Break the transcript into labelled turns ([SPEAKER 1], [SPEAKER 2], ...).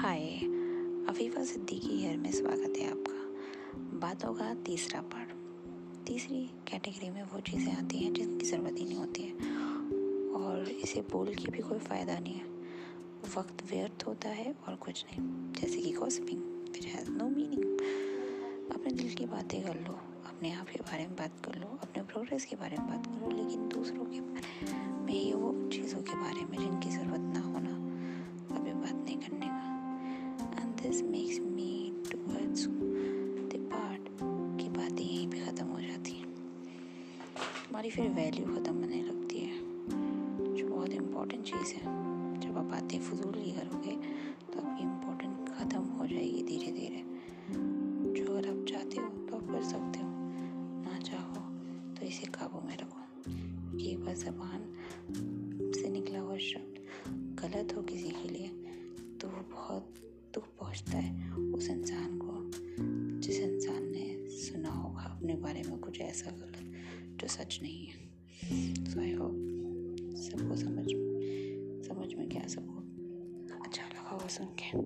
[SPEAKER 1] हाय Afifa Siddiqui hair में स्वागत है आपका। बात होगा तीसरा पार्ट तीसरी कैटेगरी में वो चीज़ें आती हैं जिनकी ज़रूरत ही नहीं होती है। और इसे बोल के भी कोई फ़ायदा नहीं है। वक्त व्यर्थ होता है और कुछ नहीं। जैसे कि gossiping which has no meaning अपने दिल की बातें कर लो, अपने आप के बारे में बात कर लो, अपने प्रोग्रेस के बारे में बात कर लो, लेकिन दूसरों के बारे में this makes me towards the part की बातें यहीं पे ख़त्म हो जाती हैं। हमारी फिर वैल्यू ख़त्म होने लगती है, जो बहुत इम्पोर्टेंट चीज़ है। जब आप बातें फजूल ही करोगे तो आपकी इम्पोर्टेंट ख़त्म हो जाएगी धीरे धीरे जो अगर आप चाहते हो तो आप कर सकते हो। ना चाहो तो इसे काबू में रखो। ये बार जबान से निकला हुआ शब्द। गलत हो किसी के लिए तो वो बहुत पहुँचता है उस इंसान को, जिस इंसान ने सुना होगा अपने बारे में कुछ ऐसा गलत, जो सच नहीं है। सो आई होप सबको समझ समझ में क्या सबको अच्छा लगा वो सुन के।